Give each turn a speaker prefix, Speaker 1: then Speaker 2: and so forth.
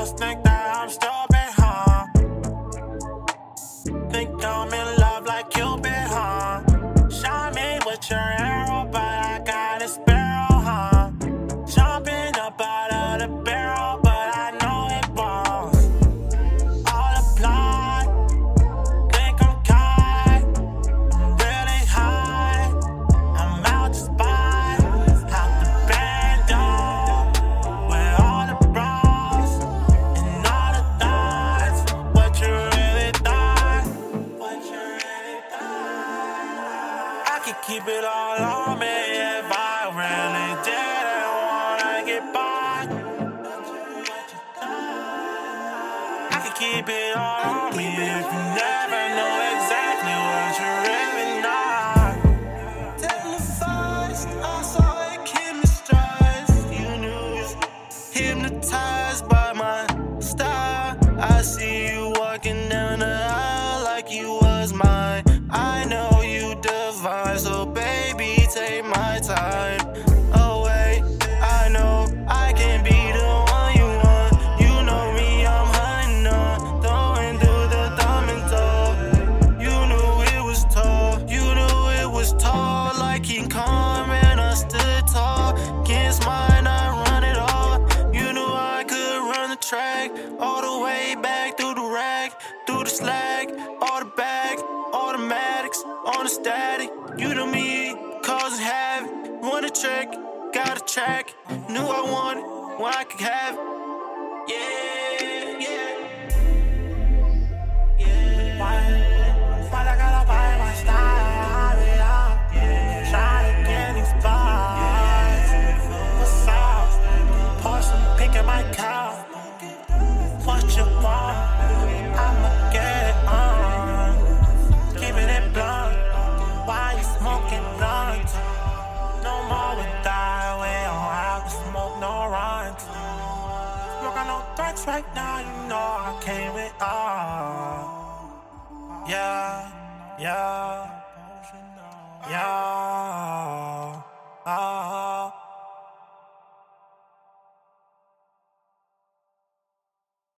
Speaker 1: Must think that I'm stupid, huh? Think I'm in love like Cupid, huh? Shine me with your arrow, but keep it all on me if I really didn't wanna get by. I could keep it all on me if you never know exactly what you really not. Televised, I saw it chemistrized. You knew hypnotized by my style. I see you walking down the aisle like you was mine. I know divine, so oh, baby, take my time oh, away. I know I can be the one you want. You know me, I'm hunting on, throwing through the thumb and. You knew it was tall, you knew it was tall, like King Kong, and I stood tall. Against mine, I run it all. You knew I could run the track, all the way back through the rack, through the slag, on the static. You know me, causing havoc. Want a trick, got a track. Knew I wanted when I could have it. Yeah, yeah. Yeah. Why, I gotta buy my style? Trying to get these bars. What's up? Pink in my cup. Thoughts right now. You know I came with all. Yeah, yeah, yeah.